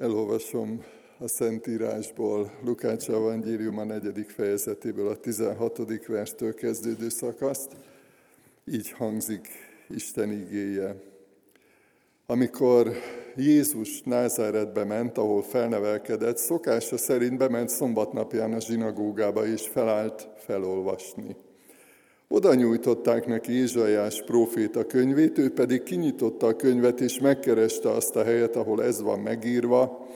Elolvasom a Szentírásból, Lukács Evangélium a negyedik fejezetéből a 16. verstől kezdődő szakaszt. Így hangzik Isten igéje. Amikor Jézus Názáretbe ment, ahol felnevelkedett, szokása szerint bement szombatnapján a zsinagógába és felállt felolvasni. Oda nyújtották neki Ézsaiás próféta könyvét, ő pedig kinyitotta a könyvet és megkereste azt a helyet, ahol ez van megírva,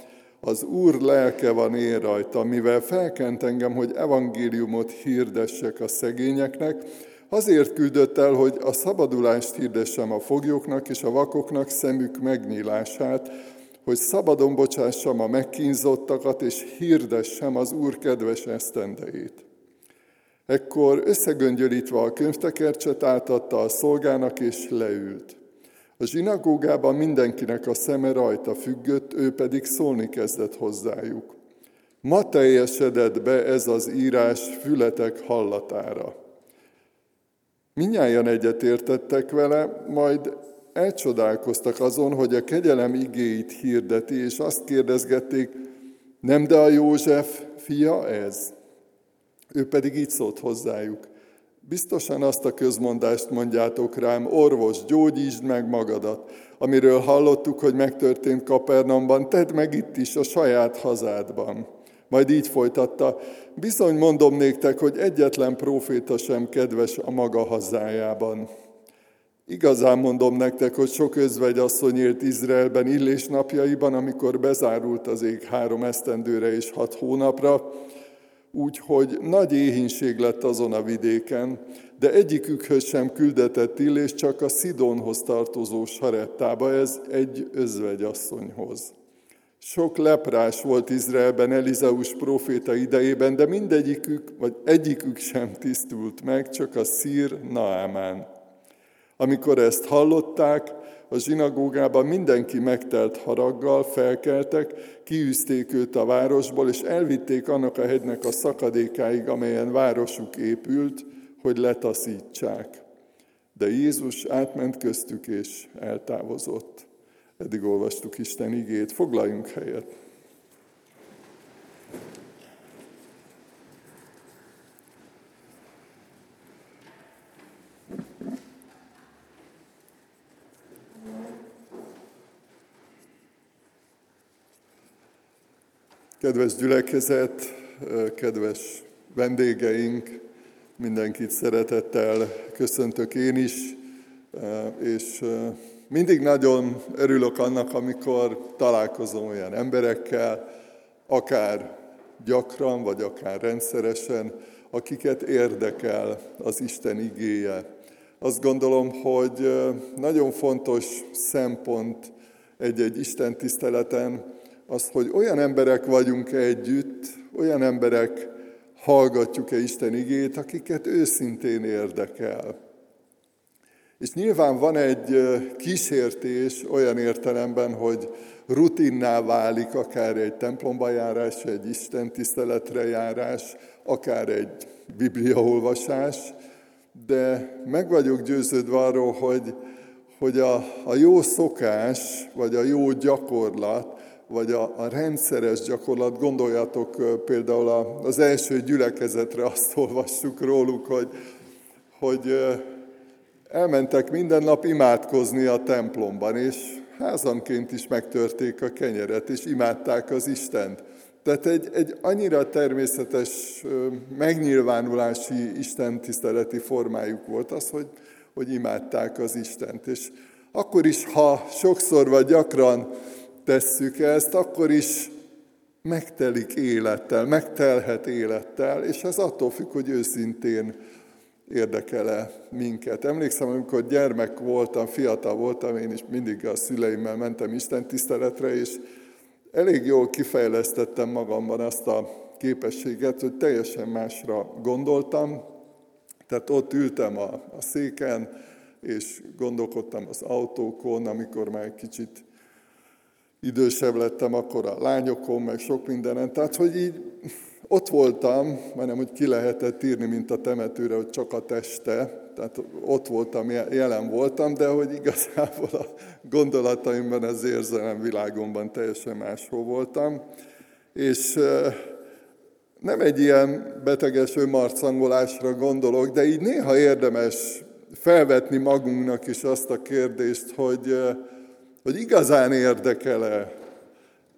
az Úr lelke van én rajta, mivel felkent engem, hogy evangéliumot hirdessek a szegényeknek, azért küldött el, hogy a szabadulást hirdessem a foglyoknak és a vakoknak szemük megnyílását, hogy szabadon bocsássam a megkínzottakat, és hirdessem az Úr kedves esztendejét. Ekkor összegöngyölítve a könyvtekercset átadta a szolgának, és leült. A zsinagógában mindenkinek a szeme rajta függött, ő pedig szólni kezdett hozzájuk. Ma teljesedett be ez az írás fületek hallatára. Minnyáján egyetértettek vele, majd elcsodálkoztak azon, hogy a kegyelem igéit hirdeti, és azt kérdezgették, nem de a József fia ez? Ő pedig így szólt hozzájuk. Biztosan azt a közmondást mondjátok rám, orvos, gyógyítsd meg magadat. Amiről hallottuk, hogy megtörtént Kapernaumban, tedd meg itt is, a saját hazádban. Majd így folytatta, bizony mondom néktek, hogy egyetlen próféta sem kedves a maga hazájában. Igazán mondom nektek, hogy sok asszony élt Izraelben illés napjaiban, amikor bezárult az ég három esztendőre és hat hónapra, úgyhogy nagy éhínség lett azon a vidéken, de egyikükhöz sem küldetett illés, csak a Szidonhoz tartozó Sarettába, ez egy özvegyasszonyhoz. Sok leprás volt Izraelben Elizeus proféta idejében, de mindegyikük, vagy egyikük sem tisztult meg, csak a szír Naámán. Amikor ezt hallották, a zsinagógában mindenki megtelt haraggal, felkeltek, kiűzték őt a városból, és elvitték annak a hegynek a szakadékáig, amelyen városuk épült, hogy letaszítsák. De Jézus átment köztük, és eltávozott. Eddig olvastuk Isten igét, foglaljunk helyet. Kedves gyülekezet, kedves vendégeink, mindenkit szeretettel köszöntök én is, és mindig nagyon örülök annak, amikor találkozom olyan emberekkel, akár gyakran, vagy akár rendszeresen, akiket érdekel az Isten igéje. Azt gondolom, hogy nagyon fontos szempont egy-egy Isten tiszteleten, az, hogy olyan emberek vagyunk együtt, olyan emberek hallgatjuk-e Isten igét, akiket őszintén érdekel. És nyilván van egy kísértés olyan értelemben, hogy rutinná válik akár egy templomba járás, egy Isten tiszteletre járás, akár egy bibliaolvasás, de meg vagyok győződve arról, hogy, hogy a, a jó szokás, vagy a jó gyakorlat, vagy a, a rendszeres gyakorlat, gondoljatok például az első gyülekezetre, azt olvassuk róluk, hogy, hogy elmentek minden nap imádkozni a templomban, és házanként is megtörték a kenyeret, és imádták az Istent. Tehát egy, egy annyira természetes megnyilvánulási istentiszteleti formájuk volt az, hogy, hogy imádták az Istent. És akkor is, ha sokszor vagy gyakran tesszük ezt, akkor is megtelik élettel, megtelhet élettel, és ez attól függ, hogy őszintén érdekele minket. Emlékszem, amikor gyermek voltam, fiatal voltam, én is mindig a szüleimmel mentem Isten tiszteletre, és elég jól kifejlesztettem magamban azt a képességet, hogy teljesen másra gondoltam. Tehát ott ültem a, a széken, és gondolkodtam az autókon, amikor már egy kicsit idősebb lettem, akkor a lányokon, meg sok mindenen. Tehát, hogy így ott voltam, majdnem, hogy ki lehetett írni, mint a temetőre, hogy csak a teste, tehát ott voltam, jelen voltam, de hogy igazából a gondolataimban, az érzelem világomban teljesen máshol voltam. És nem egy ilyen beteges önmarcangolásra gondolok, de így néha érdemes felvetni magunknak is azt a kérdést, hogy, hogy igazán érdekel-e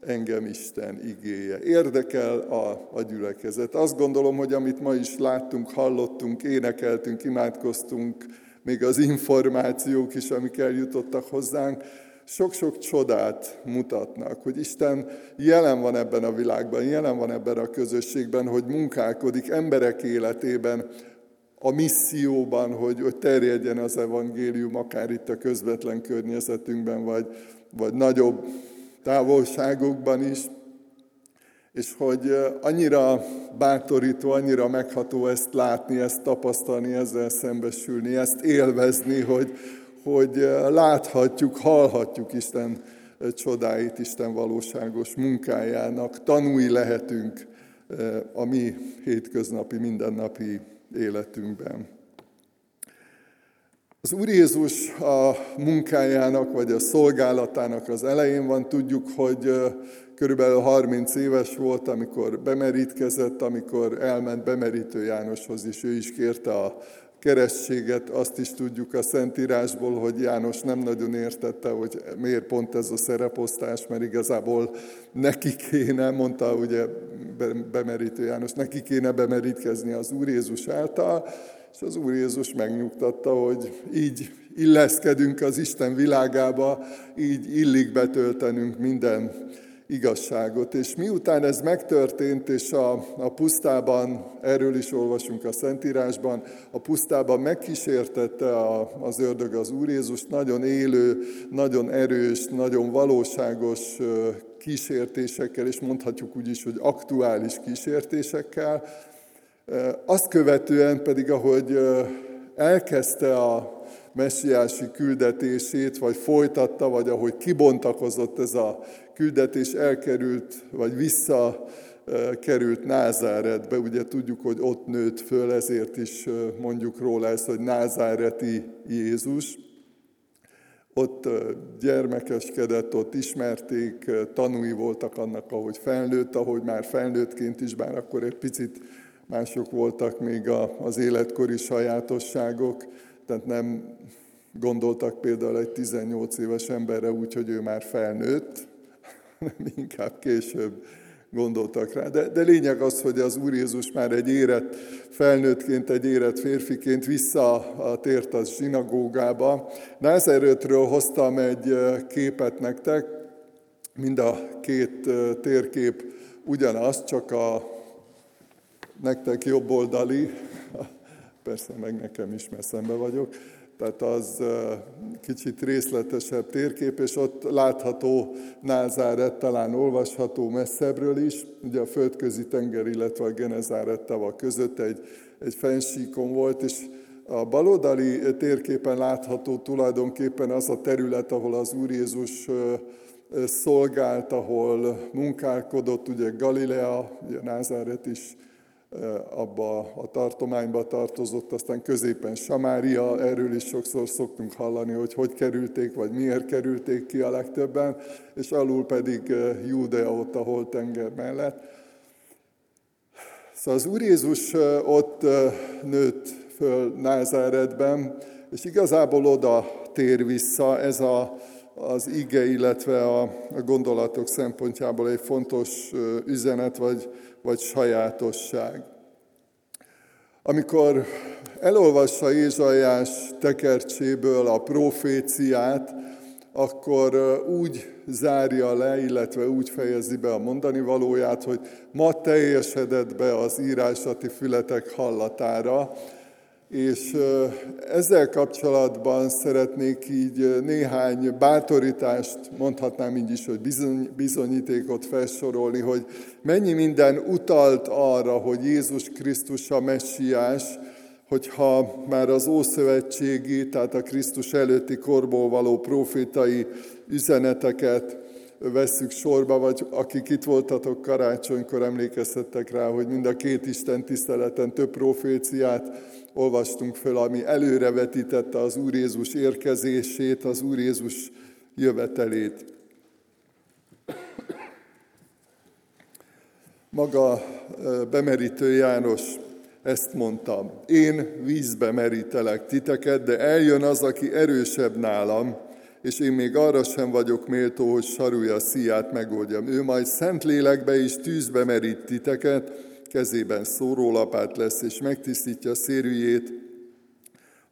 engem Isten igéje. Érdekel a, a gyülekezet. Azt gondolom, hogy amit ma is láttunk, hallottunk, énekeltünk, imádkoztunk, még az információk is, amik eljutottak hozzánk, sok-sok csodát mutatnak, hogy Isten jelen van ebben a világban, jelen van ebben a közösségben, hogy munkálkodik emberek életében, a misszióban, hogy, hogy terjedjen az evangélium, akár itt a közvetlen környezetünkben, vagy, vagy nagyobb távolságokban is, és hogy annyira bátorító, annyira megható ezt látni, ezt tapasztalni, ezzel szembesülni, ezt élvezni, hogy, hogy láthatjuk, hallhatjuk Isten csodáit, Isten valóságos munkájának, tanúi lehetünk a mi hétköznapi, mindennapi életünkben. Az Úr Jézus a munkájának vagy a szolgálatának az elején van. Tudjuk, hogy körülbelül 30 éves volt, amikor bemerítkezett, amikor elment bemerítő Jánoshoz, és ő is kérte a kerességet. Azt is tudjuk a Szentírásból, hogy János nem nagyon értette, hogy miért pont ez a szereposztás, mert igazából neki kéne, mondta ugye bemerítő János, neki kéne bemerítkezni az Úr Jézus által, és az Úr Jézus megnyugtatta, hogy így illeszkedünk az Isten világába, így illik betöltenünk minden igazságot. És miután ez megtörtént, és a, a pusztában, erről is olvasunk a Szentírásban, a pusztában megkísértette a, az ördög az Úr Jézus nagyon élő, nagyon erős, nagyon valóságos kísértésekkel, és mondhatjuk úgy is, hogy aktuális kísértésekkel, azt követően pedig, ahogy elkezdte a messiási küldetését, vagy folytatta, vagy ahogy kibontakozott ez a küldetés, elkerült, vagy vissza került Názáretbe. Ugye tudjuk, hogy ott nőtt föl, ezért is mondjuk róla ezt, hogy Názáreti Jézus. Ott gyermekeskedett, ott ismerték, tanúi voltak annak, ahogy felnőtt, ahogy már felnőttként is, bár akkor egy picit mások voltak még az életkori sajátosságok, tehát nem gondoltak például egy 18 éves emberre úgy, hogy ő már felnőtt, inkább később gondoltak rá. De, de lényeg az, hogy az Úr Jézus már egy érett felnőttként, egy érett férfiként visszatért a zsinagógába. Názeretről hoztam egy képet nektek, mind a két térkép ugyanaz, csak a nektek jobboldali, persze meg nekem is, mert szembe vagyok, tehát az kicsit részletesebb térkép, és ott látható Názáret, talán olvasható messzebbről is, ugye a földközi tenger, illetve a Genezáret tava között egy, egy fensíkon volt, és a baloldali térképen látható tulajdonképpen az a terület, ahol az Úr Jézus szolgált, ahol munkálkodott, ugye Galilea, ugye Názáret is abba a tartományba tartozott, aztán középen Samária, erről is sokszor szoktunk hallani, hogy hogy kerülték, vagy miért kerülték ki a legtöbben, és alul pedig Júdea ott a holtenger mellett. Szóval az Úr Jézus ott nőtt föl Názáretben, és igazából oda tér vissza, ez a, az ige, illetve a, a gondolatok szempontjából egy fontos üzenet, vagy vagy sajátosság. Amikor elolvassa Ézsaiás tekercséből a proféciát, akkor úgy zárja le, illetve úgy fejezi be a mondani valóját, hogy ma teljesedett be az írásati fületek hallatára, és ezzel kapcsolatban szeretnék így néhány bátorítást, mondhatnám így is, hogy bizony, bizonyítékot felsorolni, hogy mennyi minden utalt arra, hogy Jézus Krisztus a messiás, hogyha már az Ószövetségi, tehát a Krisztus előtti korból való profétai üzeneteket vesszük sorba, vagy akik itt voltatok karácsonykor, emlékeztettek rá, hogy mind a két Isten tiszteleten több proféciát olvastunk föl, ami előrevetítette az Úr Jézus érkezését, az Úr Jézus jövetelét. Maga bemerítő János ezt mondta, én vízbe merítelek titeket, de eljön az, aki erősebb nálam, és én még arra sem vagyok méltó, hogy sarulja szíját megoldjam. Ő majd szent lélekbe és tűzbe merít titeket, kezében szórólapát lesz, és megtisztítja a szérűjét,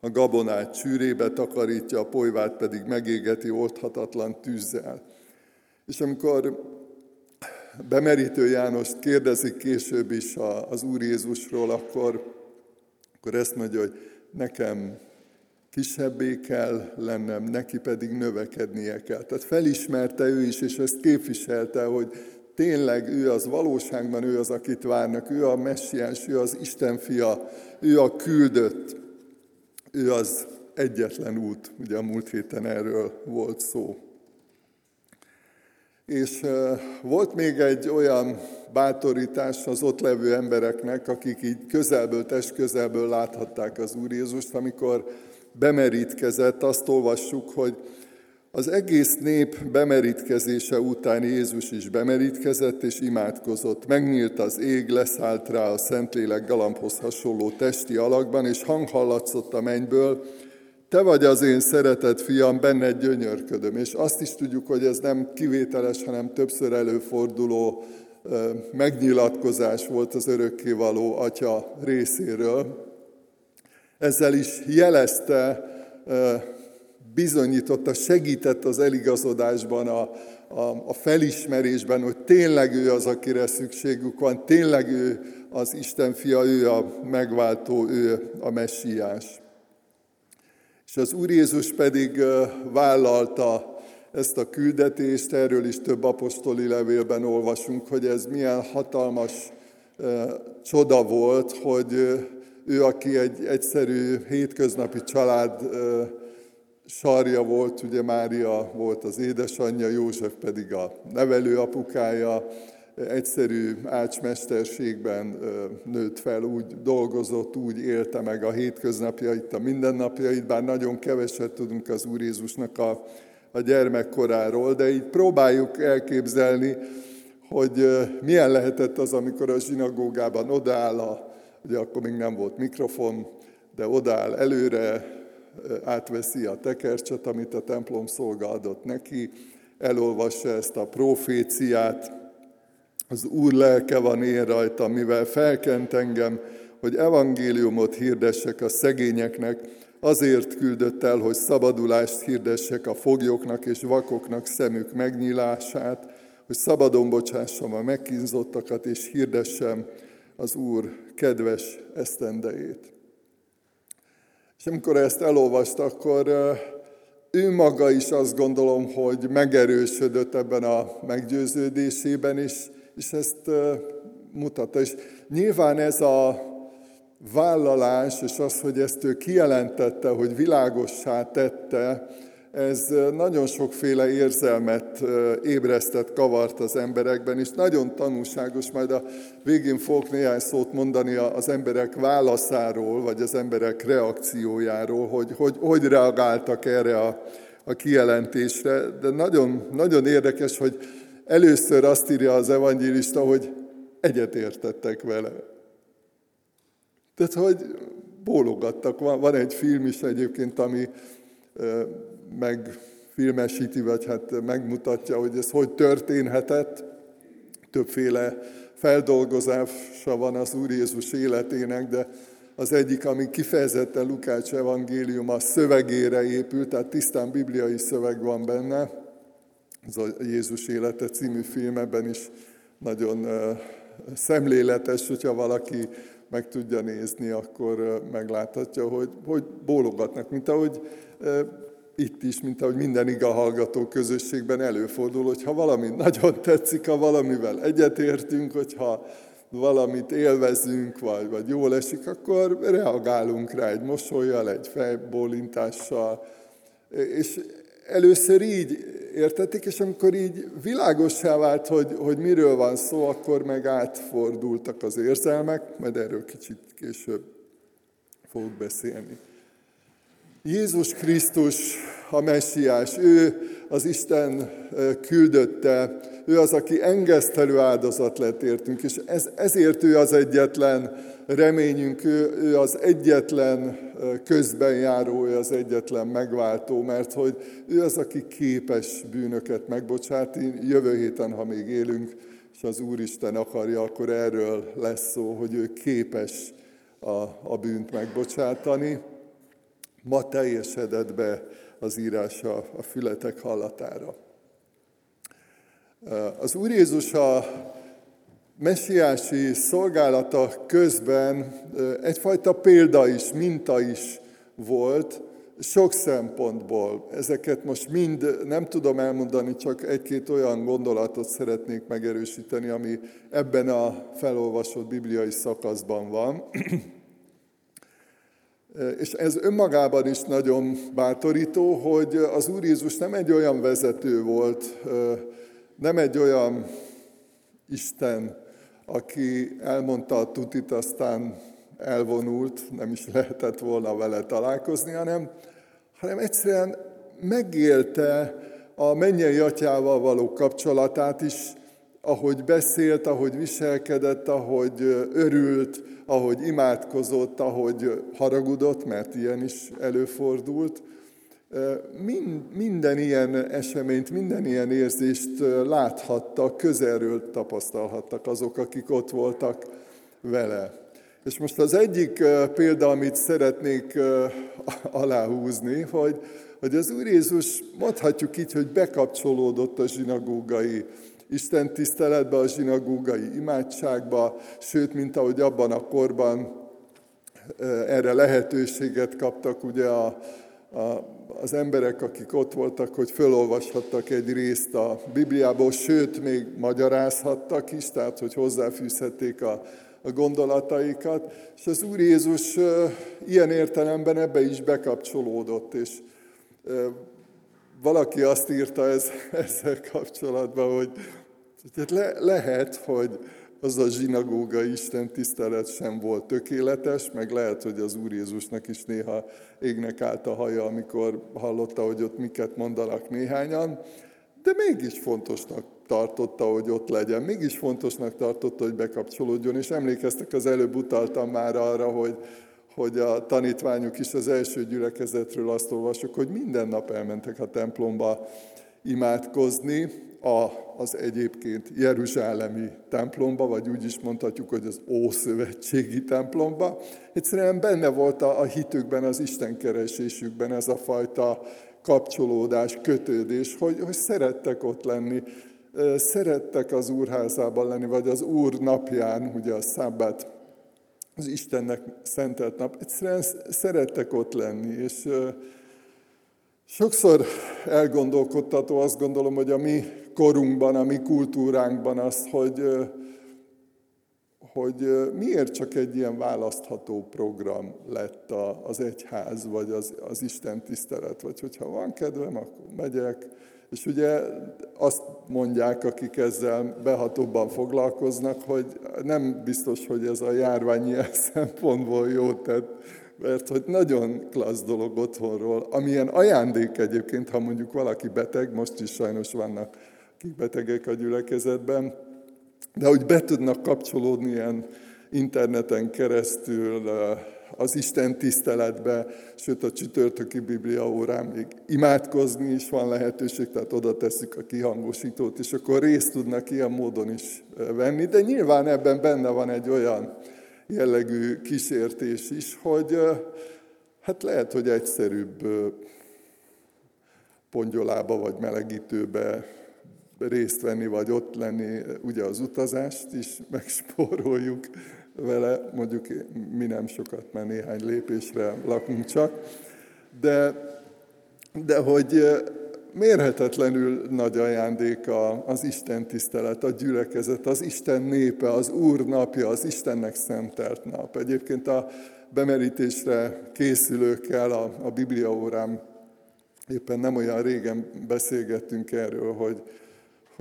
a gabonát csűrébe takarítja, a polyvát pedig megégeti oldhatatlan tűzzel. És amikor bemerítő Jánost kérdezik később is az Úr Jézusról, akkor, akkor ezt mondja, hogy nekem kisebbé kell lennem, neki pedig növekednie kell. Tehát felismerte ő is, és ezt képviselte, hogy tényleg ő az valóságban, ő az, akit várnak, ő a messiás, ő az Isten fia, ő a küldött, ő az egyetlen út, ugye a múlt héten erről volt szó. És volt még egy olyan bátorítás az ott levő embereknek, akik így közelből, test közelből láthatták az Úr Jézust, amikor bemerítkezett, azt olvassuk, hogy az egész nép bemerítkezése után Jézus is bemerítkezett és imádkozott. Megnyílt az ég, leszállt rá a Szentlélek galambhoz hasonló testi alakban, és hang hallatszott a mennyből, te vagy az én szeretett fiam, benned gyönyörködöm. És azt is tudjuk, hogy ez nem kivételes, hanem többször előforduló megnyilatkozás volt az örökkévaló atya részéről. Ezzel is jelezte, bizonyította, segített az eligazodásban, a, a, a felismerésben, hogy tényleg ő az, akire szükségük van, tényleg ő az Isten fia, ő a megváltó, ő a messiás. És az Úr Jézus pedig vállalta ezt a küldetést, erről is több apostoli levélben olvasunk, hogy ez milyen hatalmas csoda volt, hogy ő, aki egy egyszerű hétköznapi család sarja volt, ugye Mária volt az édesanyja, József pedig a nevelő apukája, egyszerű ácsmesterségben nőtt fel, úgy dolgozott, úgy élte meg a hétköznapjait, a mindennapjait, bár nagyon keveset tudunk az Úr Jézusnak a, a gyermekkoráról, de így próbáljuk elképzelni, hogy milyen lehetett az, amikor a zsinagógában odaáll, a, ugye akkor még nem volt mikrofon, de odaáll előre, átveszi a tekercset, amit a templom szolga adott neki, elolvassa ezt a proféciát, az Úr lelke van én rajta, mivel felkent engem, hogy evangéliumot hirdessek a szegényeknek, azért küldött el, hogy szabadulást hirdessek a foglyoknak és vakoknak szemük megnyilását, hogy szabadon bocsássam a megkínzottakat, és hirdessem az Úr kedves esztendejét. És amikor ezt elolvasta, akkor ő maga is azt gondolom, hogy megerősödött ebben a meggyőződésében, és és ezt mutatta. És nyilván ez a vállalás, és az, hogy ezt ő kijelentette, hogy világossá tette, ez nagyon sokféle érzelmet ébresztett, kavart az emberekben, és nagyon tanulságos, majd a végén fogok néhány szót mondani az emberek válaszáról, vagy az emberek reakciójáról, hogy hogy, hogy reagáltak erre a, a kijelentésre, de nagyon, nagyon érdekes, hogy Először azt írja az evangélista, hogy egyetértettek vele. Tehát, hogy bólogattak. Van, van egy film is egyébként, ami megfilmesíti, vagy hát megmutatja, hogy ez hogy történhetett. Többféle feldolgozása van az Úr Jézus életének, de az egyik, ami kifejezetten Lukács evangélium a szövegére épült, tehát tisztán bibliai szöveg van benne, ez a Jézus élete című filmben is nagyon szemléletes, hogyha valaki meg tudja nézni, akkor megláthatja, hogy, hogy bólogatnak, mint ahogy itt is, mint ahogy minden iga hallgató közösségben előfordul, hogyha valami nagyon tetszik, ha valamivel egyetértünk, hogyha valamit élvezünk, vagy, vagy jól esik, akkor reagálunk rá egy mosolyjal, egy fejbólintással, és először így értették, és amikor így világossá vált, hogy, hogy miről van szó, akkor meg átfordultak az érzelmek, majd erről kicsit később fogok beszélni. Jézus Krisztus a messiás, ő az Isten küldötte, ő az, aki engesztelő áldozat lett értünk, és ez, ezért ő az egyetlen reményünk, ő, ő az egyetlen közben járó, ő az egyetlen megváltó, mert hogy ő az, aki képes bűnöket megbocsátni. Jövő héten, ha még élünk, és az Úristen akarja, akkor erről lesz szó, hogy ő képes a, a bűnt megbocsátani. Ma teljesedett be az írása a fületek hallatára. Az Úr Jézus a messiási szolgálata közben egyfajta példa is, minta is volt, sok szempontból. Ezeket most mind nem tudom elmondani, csak egy-két olyan gondolatot szeretnék megerősíteni, ami ebben a felolvasott bibliai szakaszban van. És ez önmagában is nagyon bátorító, hogy az Úr Jézus nem egy olyan vezető volt, nem egy olyan Isten, aki elmondta a tutit, aztán elvonult, nem is lehetett volna vele találkozni, hanem, hanem egyszerűen megélte a mennyei atyával való kapcsolatát is, ahogy beszélt, ahogy viselkedett, ahogy örült, ahogy imádkozott, ahogy haragudott, mert ilyen is előfordult. Mind, minden ilyen eseményt, minden ilyen érzést láthattak, közelről tapasztalhattak azok, akik ott voltak vele. És most az egyik példa, amit szeretnék aláhúzni, hogy, hogy az Úr Jézus mondhatjuk így, hogy bekapcsolódott a zsinagógai Isten tiszteletbe, a zsinagógai imádságba, sőt, mint ahogy abban a korban erre lehetőséget kaptak ugye a, a, az emberek, akik ott voltak, hogy felolvashattak egy részt a Bibliából, sőt, még magyarázhattak is, tehát hogy hozzáfűzhették a, a gondolataikat, és az Úr Jézus ilyen értelemben ebbe is bekapcsolódott, és valaki azt írta ez, ezzel kapcsolatban, hogy tehát le, lehet, hogy az a zsinagóga Isten tisztelet sem volt tökéletes, meg lehet, hogy az Úr Jézusnak is néha égnek állt a haja, amikor hallotta, hogy ott miket mondanak néhányan, de mégis fontosnak tartotta, hogy ott legyen, mégis fontosnak tartotta, hogy bekapcsolódjon, és emlékeztek, az előbb utaltam már arra, hogy, hogy a tanítványok is az első gyülekezetről azt olvasok, hogy minden nap elmentek a templomba imádkozni, a, az egyébként Jeruzsálemi templomba, vagy úgy is mondhatjuk, hogy az Ószövetségi templomba. Egyszerűen benne volt a, a hitükben, az Isten keresésükben ez a fajta kapcsolódás, kötődés, hogy, hogy szerettek ott lenni, szerettek az úrházában lenni, vagy az úr napján, ugye a szábbát, az Istennek szentelt nap, egyszerűen szerettek ott lenni, és sokszor elgondolkodtató azt gondolom, hogy a mi korunkban, a mi kultúránkban az, hogy, hogy miért csak egy ilyen választható program lett az egyház, vagy az, az Isten tisztelet, vagy hogyha van kedvem, akkor megyek. És ugye azt mondják, akik ezzel behatóbban foglalkoznak, hogy nem biztos, hogy ez a járvány ilyen szempontból jó, tehát mert hogy nagyon klassz dolog otthonról, amilyen ajándék egyébként, ha mondjuk valaki beteg, most is sajnos vannak akik betegek a gyülekezetben, de hogy be tudnak kapcsolódni ilyen interneten keresztül az Isten tiszteletbe, sőt a csütörtöki Biblia órán még imádkozni is van lehetőség, tehát oda tesszük a kihangosítót, és akkor részt tudnak ilyen módon is venni, de nyilván ebben benne van egy olyan jellegű kísértés is, hogy hát lehet, hogy egyszerűbb pongyolába vagy melegítőbe részt venni, vagy ott lenni, ugye az utazást is megspóroljuk vele, mondjuk mi nem sokat, mert néhány lépésre lakunk csak, de, de hogy mérhetetlenül nagy ajándék az Isten tisztelet, a gyülekezet, az Isten népe, az Úr napja, az Istennek szentelt nap. Egyébként a bemerítésre készülőkkel a, a Biblia órám. Éppen nem olyan régen beszélgettünk erről, hogy,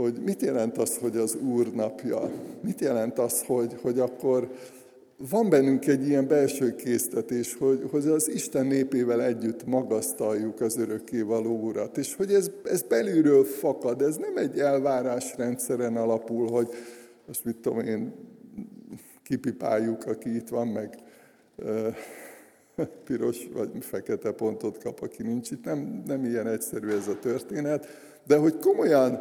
hogy mit jelent az, hogy az Úr napja? Mit jelent az, hogy, hogy akkor van bennünk egy ilyen belső késztetés, hogy, hogy az Isten népével együtt magasztaljuk az örökkévaló Urat, és hogy ez, ez belülről fakad, ez nem egy elvárásrendszeren alapul, hogy most mit tudom én, kipipáljuk, aki itt van, meg piros vagy fekete pontot kap, aki nincs itt. Nem, nem ilyen egyszerű ez a történet, de hogy komolyan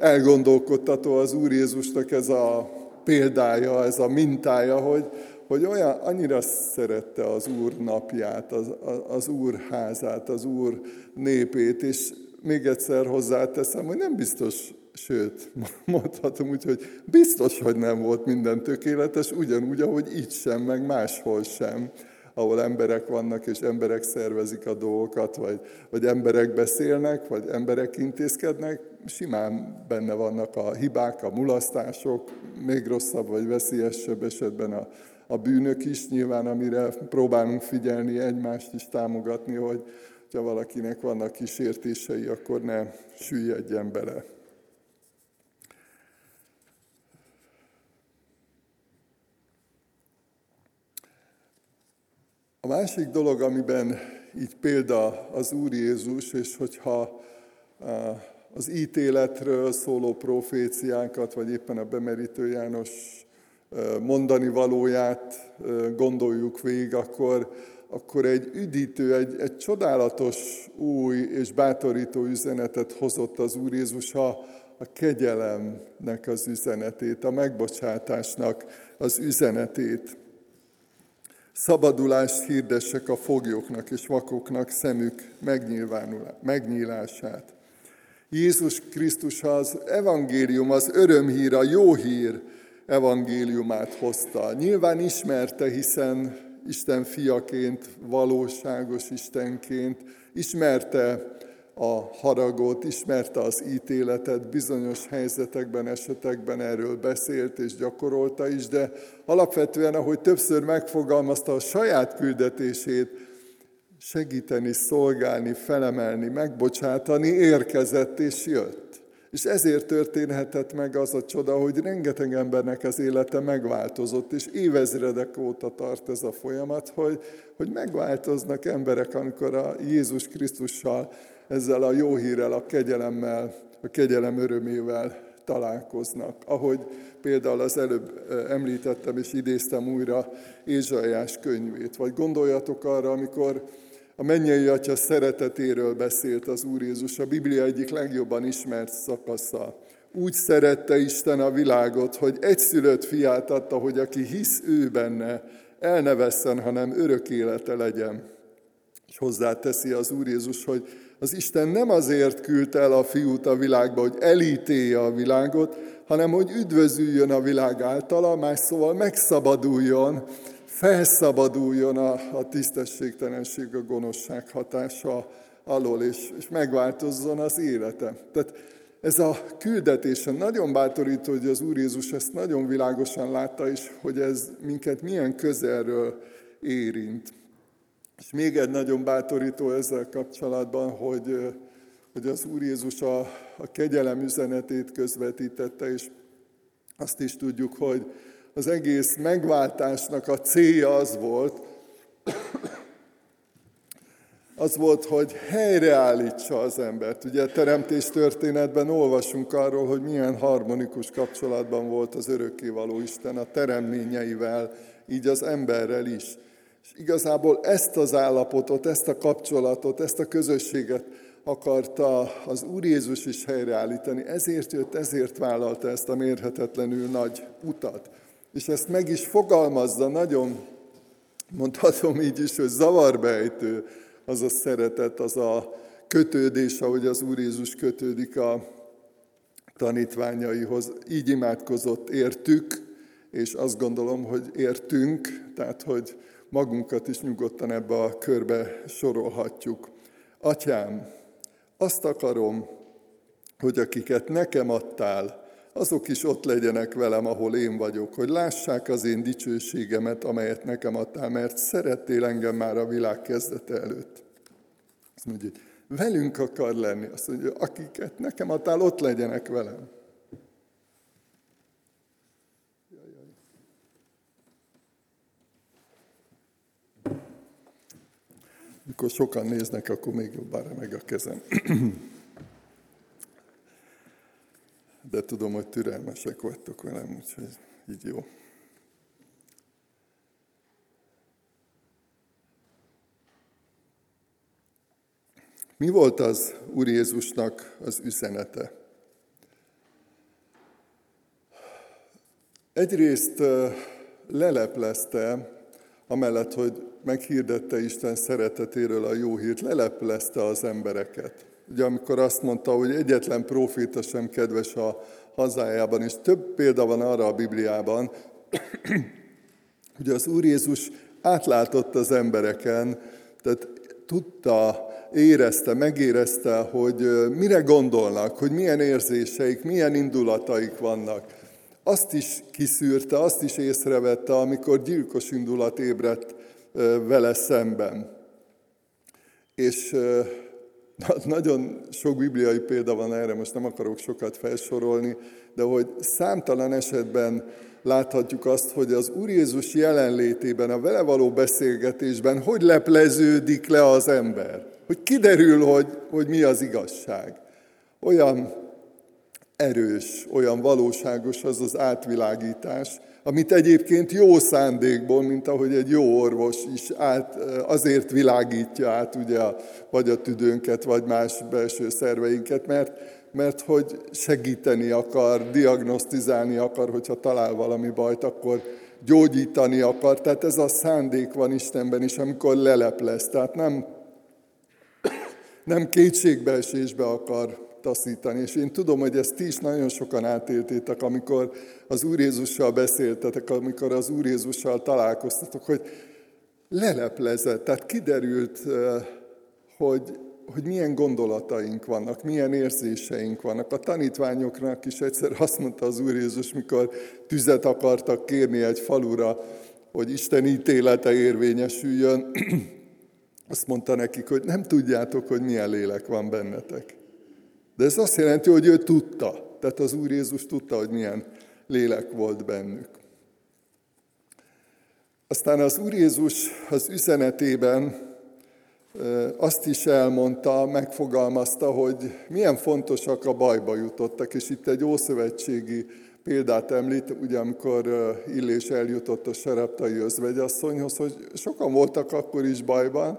elgondolkodtató az Úr Jézusnak ez a példája, ez a mintája, hogy, hogy olyan, annyira szerette az Úr napját, az, az Úr házát, az Úr népét, és még egyszer hozzáteszem, hogy nem biztos, sőt, mondhatom úgy, hogy biztos, hogy nem volt minden tökéletes, ugyanúgy, ahogy itt sem, meg máshol sem ahol emberek vannak, és emberek szervezik a dolgokat, vagy, vagy emberek beszélnek, vagy emberek intézkednek, simán benne vannak a hibák, a mulasztások, még rosszabb vagy veszélyesebb esetben a, a bűnök is, nyilván amire próbálunk figyelni, egymást is támogatni, hogy ha valakinek vannak kísértései, akkor ne süllyedjen bele. A másik dolog, amiben így példa az Úr Jézus, és hogyha az ítéletről szóló proféciánkat, vagy éppen a bemerítő János mondani valóját gondoljuk végig, akkor, akkor egy üdítő, egy, egy csodálatos, új és bátorító üzenetet hozott az Úr Jézus a, a kegyelemnek az üzenetét, a megbocsátásnak az üzenetét szabadulást hirdessek a foglyoknak és vakoknak szemük megnyílását. Jézus Krisztus az evangélium, az örömhír, a jó hír evangéliumát hozta. Nyilván ismerte, hiszen Isten fiaként, valóságos Istenként ismerte a haragot, ismerte az ítéletet, bizonyos helyzetekben, esetekben erről beszélt és gyakorolta is, de alapvetően, ahogy többször megfogalmazta a saját küldetését, segíteni, szolgálni, felemelni, megbocsátani, érkezett és jött. És ezért történhetett meg az a csoda, hogy rengeteg embernek az élete megváltozott, és évezredek óta tart ez a folyamat, hogy, hogy megváltoznak emberek, amikor a Jézus Krisztussal ezzel a jó hírrel, a kegyelemmel, a kegyelem örömével találkoznak. Ahogy például az előbb említettem és idéztem újra Ézsaiás könyvét. Vagy gondoljatok arra, amikor a mennyei atya szeretetéről beszélt az Úr Jézus, a Biblia egyik legjobban ismert szakasza. Úgy szerette Isten a világot, hogy egyszülött fiát adta, hogy aki hisz ő benne, el ne vesszen, hanem örök élete legyen. És hozzáteszi az Úr Jézus, hogy az Isten nem azért küldte el a fiút a világba, hogy elítélje a világot, hanem hogy üdvözüljön a világ általa, más szóval megszabaduljon, felszabaduljon a, a tisztességtelenség, a gonoszság hatása alól, és, és megváltozzon az élete. Tehát ez a küldetése nagyon bátorító, hogy az Úr Jézus ezt nagyon világosan látta is, hogy ez minket milyen közelről érint. És még egy nagyon bátorító ezzel kapcsolatban, hogy, hogy az Úr Jézus a, a kegyelem üzenetét közvetítette, és azt is tudjuk, hogy az egész megváltásnak a célja az volt, az volt, hogy helyreállítsa az embert. Ugye a teremtés történetben olvasunk arról, hogy milyen harmonikus kapcsolatban volt az örökkévaló Isten a teremményeivel, így az emberrel is. És igazából ezt az állapotot, ezt a kapcsolatot, ezt a közösséget akarta az Úr Jézus is helyreállítani. Ezért jött, ezért vállalta ezt a mérhetetlenül nagy utat. És ezt meg is fogalmazza nagyon, mondhatom így is, hogy zavarbejtő az a szeretet, az a kötődés, ahogy az Úr Jézus kötődik a tanítványaihoz. Így imádkozott értük, és azt gondolom, hogy értünk, tehát hogy magunkat is nyugodtan ebbe a körbe sorolhatjuk. Atyám, azt akarom, hogy akiket nekem adtál, azok is ott legyenek velem, ahol én vagyok, hogy lássák az én dicsőségemet, amelyet nekem adtál, mert szerettél engem már a világ kezdete előtt. Azt mondja, Velünk akar lenni. Azt mondja, akiket nekem adtál, ott legyenek velem. Mikor sokan néznek, akkor még jobban meg a kezem. De tudom, hogy türelmesek vagytok velem, úgyhogy így jó. Mi volt az Úr Jézusnak az üzenete? Egyrészt leleplezte, amellett, hogy meghirdette Isten szeretetéről a jó hírt, leleplezte az embereket. Ugye amikor azt mondta, hogy egyetlen proféta sem kedves a hazájában, és több példa van arra a Bibliában, hogy az Úr Jézus átlátott az embereken, tehát tudta, érezte, megérezte, hogy mire gondolnak, hogy milyen érzéseik, milyen indulataik vannak. Azt is kiszűrte, azt is észrevette, amikor gyilkos indulat ébredt vele szemben. És nagyon sok bibliai példa van erre, most nem akarok sokat felsorolni, de hogy számtalan esetben láthatjuk azt, hogy az Úr Jézus jelenlétében, a vele való beszélgetésben hogy lepleződik le az ember. Hogy kiderül, hogy, hogy mi az igazság. Olyan erős, olyan valóságos az az átvilágítás, amit egyébként jó szándékból, mint ahogy egy jó orvos is át, azért világítja át, ugye, vagy a tüdőnket, vagy más belső szerveinket, mert, mert hogy segíteni akar, diagnosztizálni akar, hogyha talál valami bajt, akkor gyógyítani akar. Tehát ez a szándék van Istenben is, amikor leleplez. Tehát nem, nem kétségbeesésbe akar taszítani. És én tudom, hogy ezt ti is nagyon sokan átéltétek, amikor az Úr Jézussal beszéltetek, amikor az Úr Jézussal találkoztatok, hogy leleplezett, tehát kiderült, hogy, hogy milyen gondolataink vannak, milyen érzéseink vannak. A tanítványoknak is egyszer azt mondta az Úr Jézus, mikor tüzet akartak kérni egy falura, hogy Isten ítélete érvényesüljön, azt mondta nekik, hogy nem tudjátok, hogy milyen lélek van bennetek. De ez azt jelenti, hogy ő tudta. Tehát az Úr Jézus tudta, hogy milyen lélek volt bennük. Aztán az Úr Jézus az üzenetében azt is elmondta, megfogalmazta, hogy milyen fontosak a bajba jutottak, és itt egy ószövetségi példát említ, ugye amikor Illés eljutott a sereptai özvegyasszonyhoz, hogy sokan voltak akkor is bajban,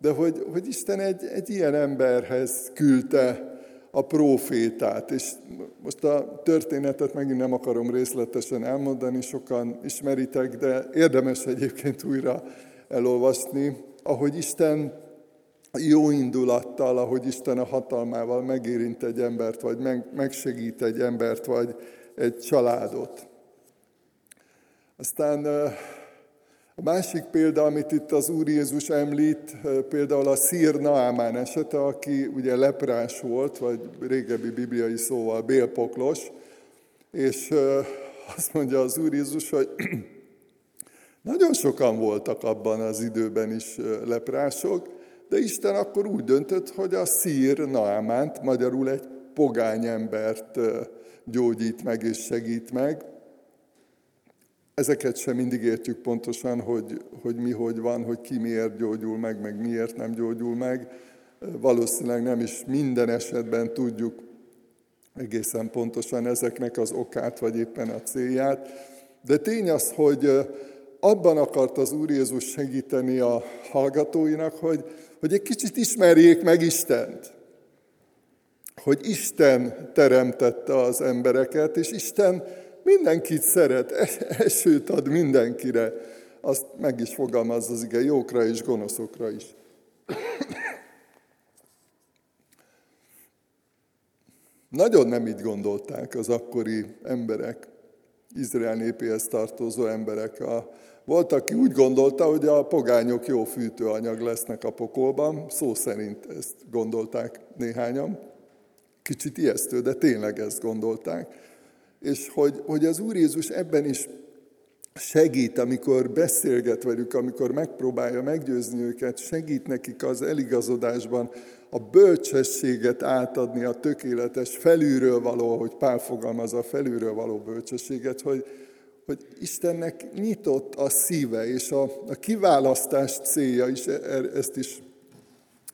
de hogy, hogy Isten egy, egy ilyen emberhez küldte a profétát. És most a történetet megint nem akarom részletesen elmondani, sokan ismeritek, de érdemes egyébként újra elolvasni, ahogy Isten jó indulattal, ahogy Isten a hatalmával megérint egy embert, vagy megsegít egy embert, vagy egy családot. Aztán a másik példa, amit itt az Úr Jézus említ, például a Szír Naamán esete, aki ugye leprás volt, vagy régebbi bibliai szóval bélpoklos, és azt mondja az Úr Jézus, hogy nagyon sokan voltak abban az időben is leprások, de Isten akkor úgy döntött, hogy a szír Naamánt, magyarul egy pogány embert gyógyít meg és segít meg, Ezeket sem mindig értjük pontosan, hogy, hogy mi hogy van, hogy ki miért gyógyul meg, meg miért nem gyógyul meg. Valószínűleg nem is minden esetben tudjuk egészen pontosan ezeknek az okát, vagy éppen a célját. De tény az, hogy abban akart az Úr Jézus segíteni a hallgatóinak, hogy, hogy egy kicsit ismerjék meg Istent. Hogy Isten teremtette az embereket, és Isten mindenkit szeret, esőt ad mindenkire. Azt meg is fogalmaz az ige, jókra és gonoszokra is. Nagyon nem így gondolták az akkori emberek, Izrael népéhez tartozó emberek. A, volt, aki úgy gondolta, hogy a pogányok jó fűtőanyag lesznek a pokolban, szó szerint ezt gondolták néhányan. Kicsit ijesztő, de tényleg ezt gondolták és hogy, hogy az Úr Jézus ebben is segít, amikor beszélget velük, amikor megpróbálja meggyőzni őket, segít nekik az eligazodásban, a bölcsességet átadni, a tökéletes felülről való, hogy Pál fogalmazza, a felülről való bölcsességet, hogy, hogy Istennek nyitott a szíve, és a, a kiválasztás célja is, e, e, ezt is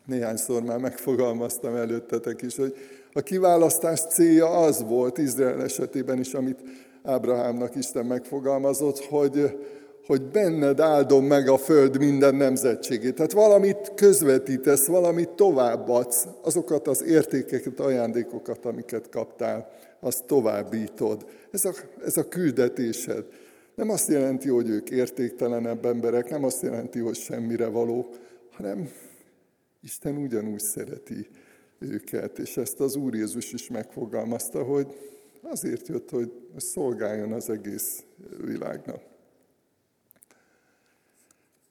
néhányszor már megfogalmaztam előttetek is, hogy a kiválasztás célja az volt Izrael esetében is, amit Ábrahámnak Isten megfogalmazott, hogy, hogy benned áldom meg a föld minden nemzetségét. Tehát valamit közvetítesz, valamit továbbadsz, azokat az értékeket, ajándékokat, amiket kaptál, azt továbbítod. Ez a, ez a küldetésed. Nem azt jelenti, hogy ők értéktelenebb emberek, nem azt jelenti, hogy semmire való, hanem Isten ugyanúgy szereti őket, és ezt az Úr Jézus is megfogalmazta, hogy azért jött, hogy szolgáljon az egész világnak.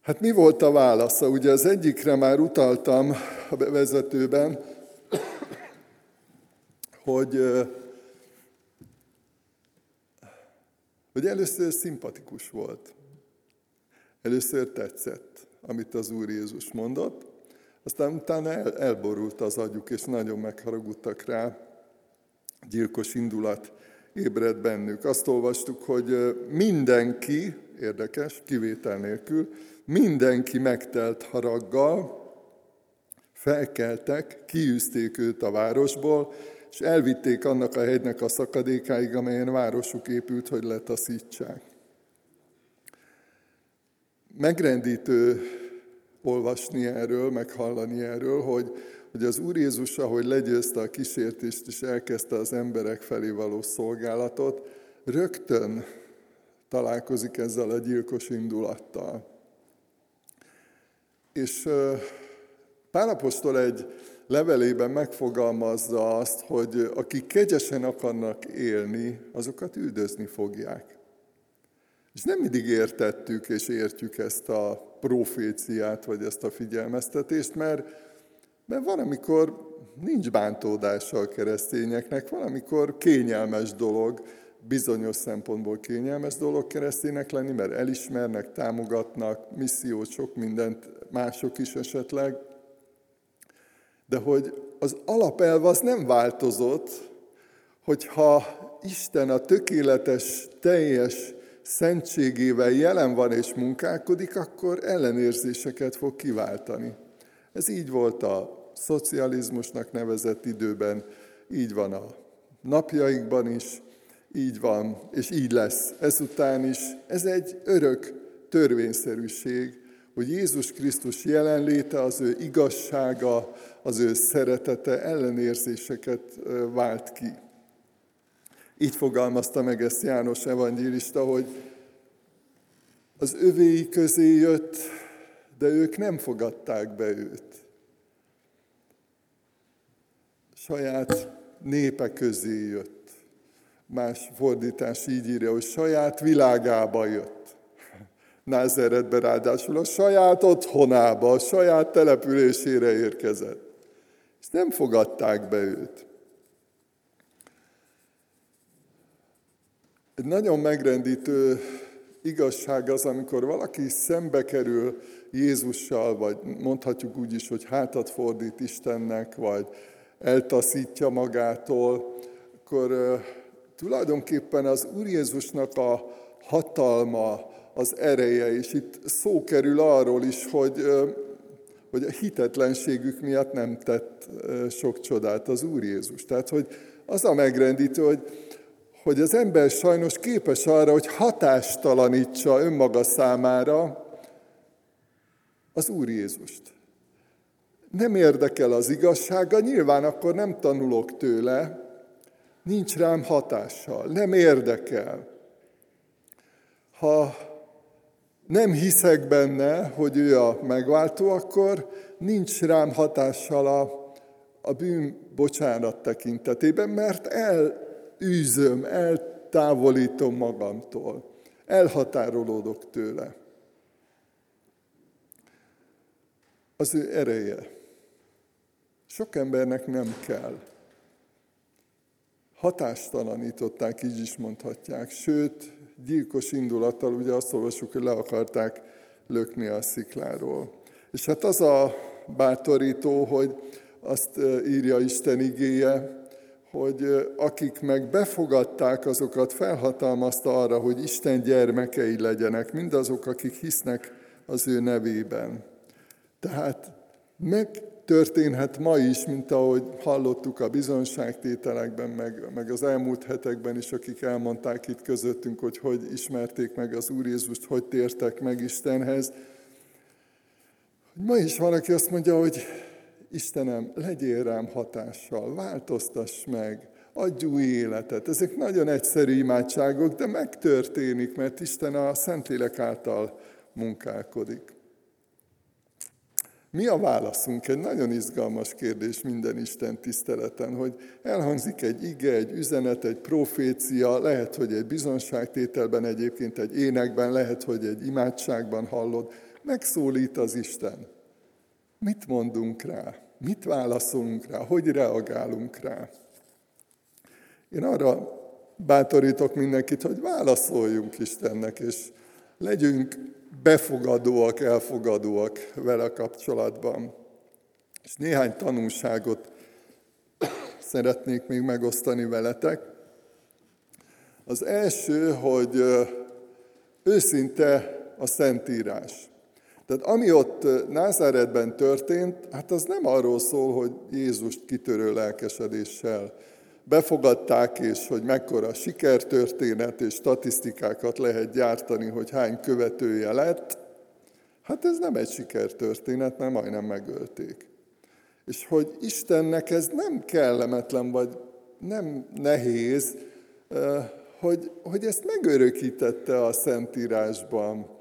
Hát mi volt a válasza? Ugye az egyikre már utaltam a bevezetőben, hogy, hogy először szimpatikus volt. Először tetszett, amit az Úr Jézus mondott, aztán utána el, elborult az agyuk, és nagyon megharagudtak rá. Gyilkos indulat ébred bennük. Azt olvastuk, hogy mindenki, érdekes, kivétel nélkül, mindenki megtelt haraggal, felkeltek, kiűzték őt a városból, és elvitték annak a hegynek a szakadékáig, amelyen városuk épült, hogy letaszítsák. Megrendítő olvasni erről, meghallani erről, hogy, hogy az Úr Jézus, ahogy legyőzte a kísértést, és elkezdte az emberek felé való szolgálatot, rögtön találkozik ezzel a gyilkos indulattal. És Pálapostól egy levelében megfogalmazza azt, hogy akik kegyesen akarnak élni, azokat üldözni fogják. És nem mindig értettük és értjük ezt a proféciát, vagy ezt a figyelmeztetést, mert, mert van, amikor nincs bántódása a keresztényeknek, van, amikor kényelmes dolog, bizonyos szempontból kényelmes dolog kereszténynek lenni, mert elismernek, támogatnak, missziót, sok mindent, mások is esetleg. De hogy az alapelv az nem változott, hogyha Isten a tökéletes, teljes szentségével jelen van és munkálkodik, akkor ellenérzéseket fog kiváltani. Ez így volt a szocializmusnak nevezett időben, így van a napjaikban is, így van, és így lesz ezután is. Ez egy örök törvényszerűség, hogy Jézus Krisztus jelenléte, az ő igazsága, az ő szeretete ellenérzéseket vált ki. Így fogalmazta meg ezt János evangélista, hogy az övéi közé jött, de ők nem fogadták be őt. Saját népe közé jött. Más fordítás így írja, hogy saját világába jött. Názeretbe ráadásul a saját otthonába, a saját településére érkezett. És nem fogadták be őt. Egy nagyon megrendítő igazság az, amikor valaki szembe kerül Jézussal, vagy mondhatjuk úgy is, hogy hátat fordít Istennek, vagy eltaszítja magától, akkor tulajdonképpen az Úr Jézusnak a hatalma, az ereje, és itt szó kerül arról is, hogy, hogy a hitetlenségük miatt nem tett sok csodát az Úr Jézus. Tehát, hogy az a megrendítő, hogy hogy az ember sajnos képes arra, hogy hatástalanítsa önmaga számára az Úr Jézust. Nem érdekel az igazsága, nyilván akkor nem tanulok tőle, nincs rám hatással, nem érdekel. Ha nem hiszek benne, hogy ő a megváltó, akkor nincs rám hatással a, a bűn bocsánat tekintetében, mert el űzöm, eltávolítom magamtól, elhatárolódok tőle. Az ő ereje. Sok embernek nem kell. Hatástalanították, így is mondhatják, sőt, gyilkos indulattal, ugye azt olvasjuk, hogy le akarták lökni a szikláról. És hát az a bátorító, hogy azt írja Isten igéje, hogy akik meg befogadták, azokat felhatalmazta arra, hogy Isten gyermekei legyenek, mindazok, akik hisznek az ő nevében. Tehát megtörténhet ma is, mint ahogy hallottuk a bizonságtételekben, meg, meg az elmúlt hetekben is, akik elmondták itt közöttünk, hogy hogy ismerték meg az Úr Jézust, hogy tértek meg Istenhez. Ma is van, aki azt mondja, hogy Istenem, legyél rám hatással, változtass meg, adj új életet. Ezek nagyon egyszerű imádságok, de megtörténik, mert Isten a Szentlélek által munkálkodik. Mi a válaszunk? Egy nagyon izgalmas kérdés minden Isten tiszteleten, hogy elhangzik egy ige, egy üzenet, egy profécia, lehet, hogy egy bizonságtételben, egyébként egy énekben, lehet, hogy egy imádságban hallod, megszólít az Isten. Mit mondunk rá? Mit válaszolunk rá? Hogy reagálunk rá? Én arra bátorítok mindenkit, hogy válaszoljunk Istennek, és legyünk befogadóak, elfogadóak vele kapcsolatban. És néhány tanulságot szeretnék még megosztani veletek. Az első, hogy őszinte a Szentírás. Tehát ami ott Názáretben történt, hát az nem arról szól, hogy Jézust kitörő lelkesedéssel befogadták, és hogy mekkora sikertörténet és statisztikákat lehet gyártani, hogy hány követője lett. Hát ez nem egy sikertörténet, mert majdnem megölték. És hogy Istennek ez nem kellemetlen, vagy nem nehéz, hogy, hogy ezt megörökítette a Szentírásban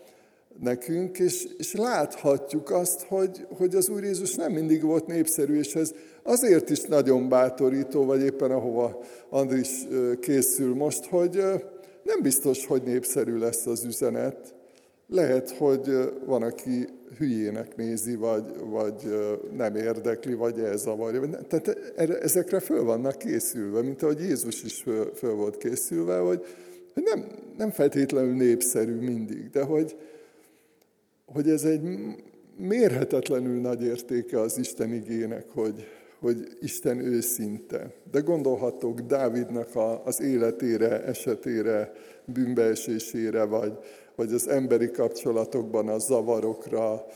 nekünk, és, és láthatjuk azt, hogy, hogy az Úr Jézus nem mindig volt népszerű, és ez azért is nagyon bátorító, vagy éppen ahova Andris készül most, hogy nem biztos, hogy népszerű lesz az üzenet. Lehet, hogy van, aki hülyének nézi, vagy, vagy nem érdekli, vagy elzavarja. Tehát ezekre föl vannak készülve, mint ahogy Jézus is föl, föl volt készülve, hogy, nem, nem feltétlenül népszerű mindig, de hogy, hogy ez egy mérhetetlenül nagy értéke az Isten igének, hogy, hogy Isten őszinte. De gondolhatok Dávidnak a, az életére, esetére, bűnbeesésére, vagy, vagy az emberi kapcsolatokban a zavarokra,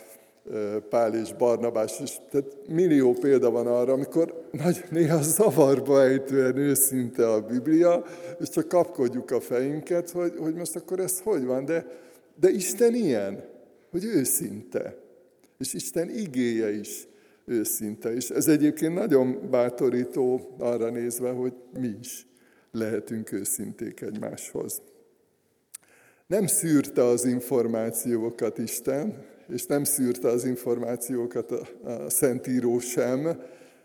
Pál és Barnabás is. Tehát millió példa van arra, amikor nagy, néha zavarba ejtően őszinte a Biblia, és csak kapkodjuk a fejünket, hogy, hogy most akkor ez hogy van. De, de Isten ilyen hogy őszinte. És Isten igéje is őszinte. És ez egyébként nagyon bátorító arra nézve, hogy mi is lehetünk őszinték egymáshoz. Nem szűrte az információkat Isten, és nem szűrte az információkat a, Szentíró sem,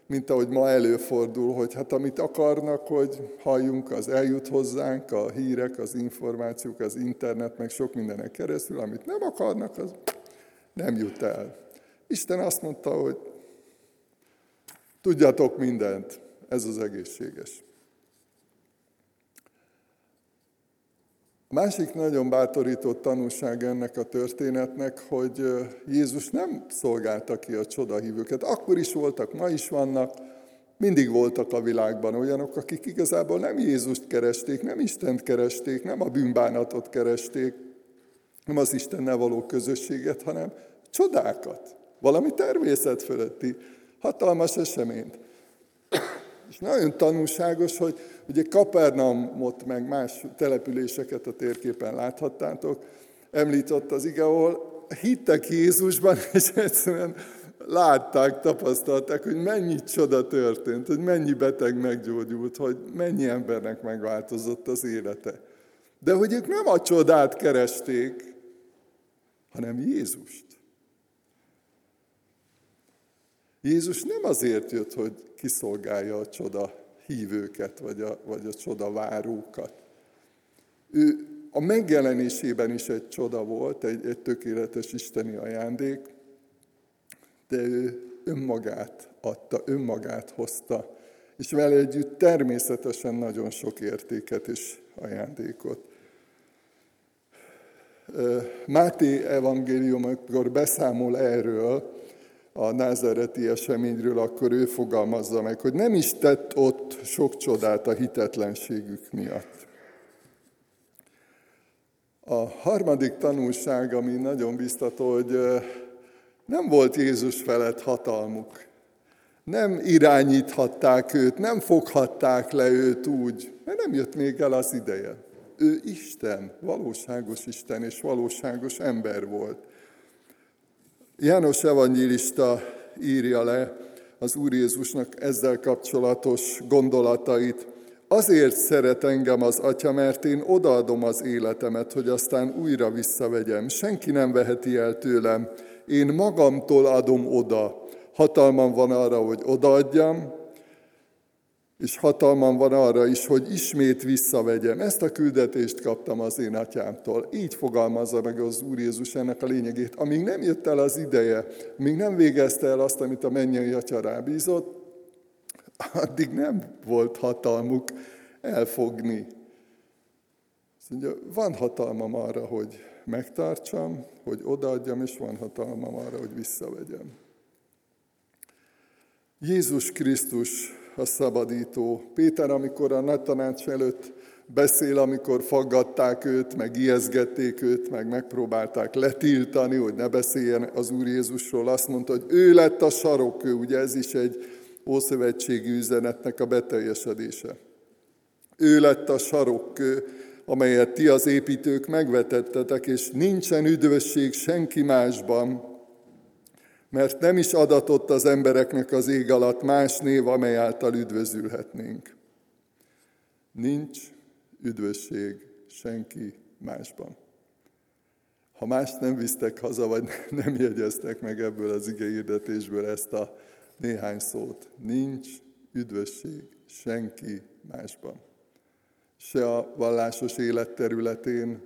mint ahogy ma előfordul, hogy hát amit akarnak, hogy halljunk, az eljut hozzánk, a hírek, az információk, az internet, meg sok mindenek keresztül, amit nem akarnak, az nem jut el. Isten azt mondta, hogy tudjatok mindent, ez az egészséges. Másik nagyon bátorított tanulság ennek a történetnek, hogy Jézus nem szolgálta ki a csodahívőket. Akkor is voltak, ma is vannak, mindig voltak a világban olyanok, akik igazából nem Jézust keresték, nem Istent keresték, nem a bűnbánatot keresték, nem az Istennel való közösséget, hanem csodákat, valami természet fölötti hatalmas eseményt. És nagyon tanulságos, hogy ugye Kapernaumot meg más településeket a térképen láthattátok, említett az ige, ahol hittek Jézusban, és egyszerűen látták, tapasztalták, hogy mennyi csoda történt, hogy mennyi beteg meggyógyult, hogy mennyi embernek megváltozott az élete. De hogy ők nem a csodát keresték, hanem Jézust. Jézus nem azért jött, hogy kiszolgálja a csoda hívőket, vagy a, vagy a csoda várókat. Ő a megjelenésében is egy csoda volt, egy, egy tökéletes isteni ajándék, de ő önmagát adta, önmagát hozta, és vele együtt természetesen nagyon sok értéket és ajándékot. Máté evangélium, amikor beszámol erről, a názereti eseményről, akkor ő fogalmazza meg, hogy nem is tett ott sok csodát a hitetlenségük miatt. A harmadik tanulság, ami nagyon biztató, hogy nem volt Jézus felett hatalmuk. Nem irányíthatták őt, nem foghatták le őt úgy, mert nem jött még el az ideje. Ő Isten, valóságos Isten és valóságos ember volt. János evangélista írja le az Úr Jézusnak ezzel kapcsolatos gondolatait. Azért szeret engem az Atya, mert én odaadom az életemet, hogy aztán újra visszavegyem. Senki nem veheti el tőlem. Én magamtól adom oda. Hatalmam van arra, hogy odaadjam, és hatalmam van arra is, hogy ismét visszavegyem. Ezt a küldetést kaptam az én atyámtól. Így fogalmazza meg az Úr Jézus ennek a lényegét. Amíg nem jött el az ideje, míg nem végezte el azt, amit a mennyei atya rábízott, addig nem volt hatalmuk elfogni. Azt mondja, van hatalmam arra, hogy megtartsam, hogy odaadjam, és van hatalmam arra, hogy visszavegyem. Jézus Krisztus a szabadító. Péter, amikor a nagy tanács előtt beszél, amikor faggatták őt, meg ijeszgették őt, meg megpróbálták letiltani, hogy ne beszéljen az Úr Jézusról, azt mondta, hogy ő lett a sarokkő, ugye ez is egy ószövetségi üzenetnek a beteljesedése. Ő lett a sarokkő, amelyet ti az építők megvetettetek, és nincsen üdvösség senki másban, mert nem is adatott az embereknek az ég alatt más név, amely által üdvözülhetnénk. Nincs üdvösség senki másban. Ha más nem visztek haza, vagy nem jegyeztek meg ebből az igehirdetésből ezt a néhány szót, nincs üdvösség senki másban. Se a vallásos élet területén,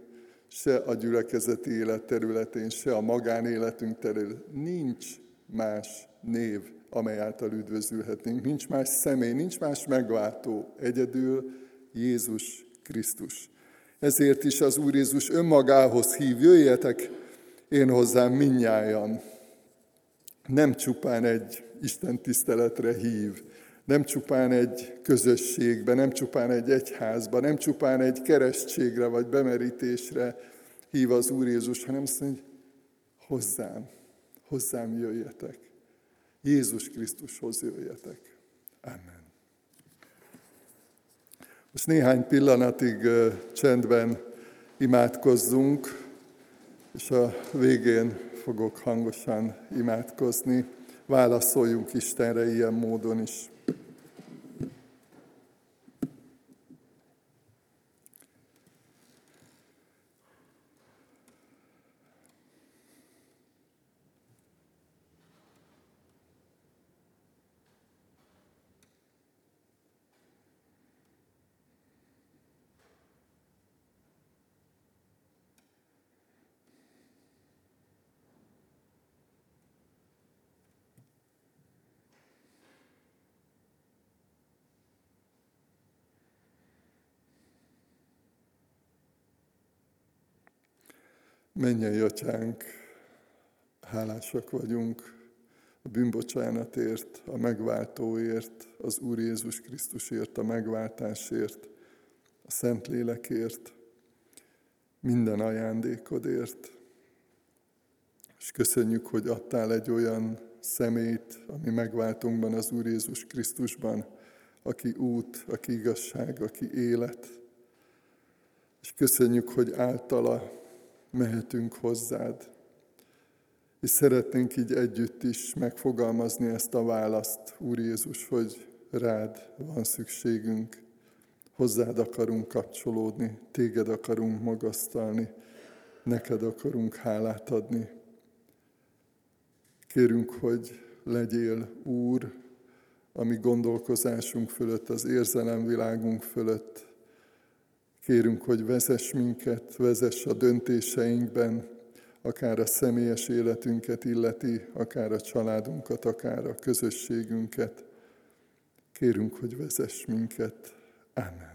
se a gyülekezeti élet területén, se a magánéletünk területén. Nincs más név, amely által üdvözülhetnénk. Nincs más személy, nincs más megváltó. Egyedül Jézus Krisztus. Ezért is az Úr Jézus önmagához hív, jöjjetek én hozzám minnyájan. Nem csupán egy Isten tiszteletre hív, nem csupán egy közösségbe, nem csupán egy egyházba, nem csupán egy keresztségre vagy bemerítésre hív az Úr Jézus, hanem azt mondja, hozzám, hozzám jöjjetek. Jézus Krisztushoz jöjjetek. Amen. Most néhány pillanatig csendben imádkozzunk, és a végén fogok hangosan imádkozni. Válaszoljunk Istenre ilyen módon is. Menjen, Atyánk, hálásak vagyunk a bűnbocsánatért, a megváltóért, az Úr Jézus Krisztusért, a megváltásért, a Szentlélekért, minden ajándékodért. És köszönjük, hogy adtál egy olyan szemét, ami megváltunkban az Úr Jézus Krisztusban, aki út, aki igazság, aki élet. És köszönjük, hogy általa mehetünk hozzád. És szeretnénk így együtt is megfogalmazni ezt a választ, Úr Jézus, hogy rád van szükségünk, hozzád akarunk kapcsolódni, téged akarunk magasztalni, neked akarunk hálát adni. Kérünk, hogy legyél Úr, a mi gondolkozásunk fölött, az érzelemvilágunk fölött, Kérünk, hogy vezess minket, vezess a döntéseinkben, akár a személyes életünket illeti, akár a családunkat, akár a közösségünket. Kérünk, hogy vezess minket. Amen.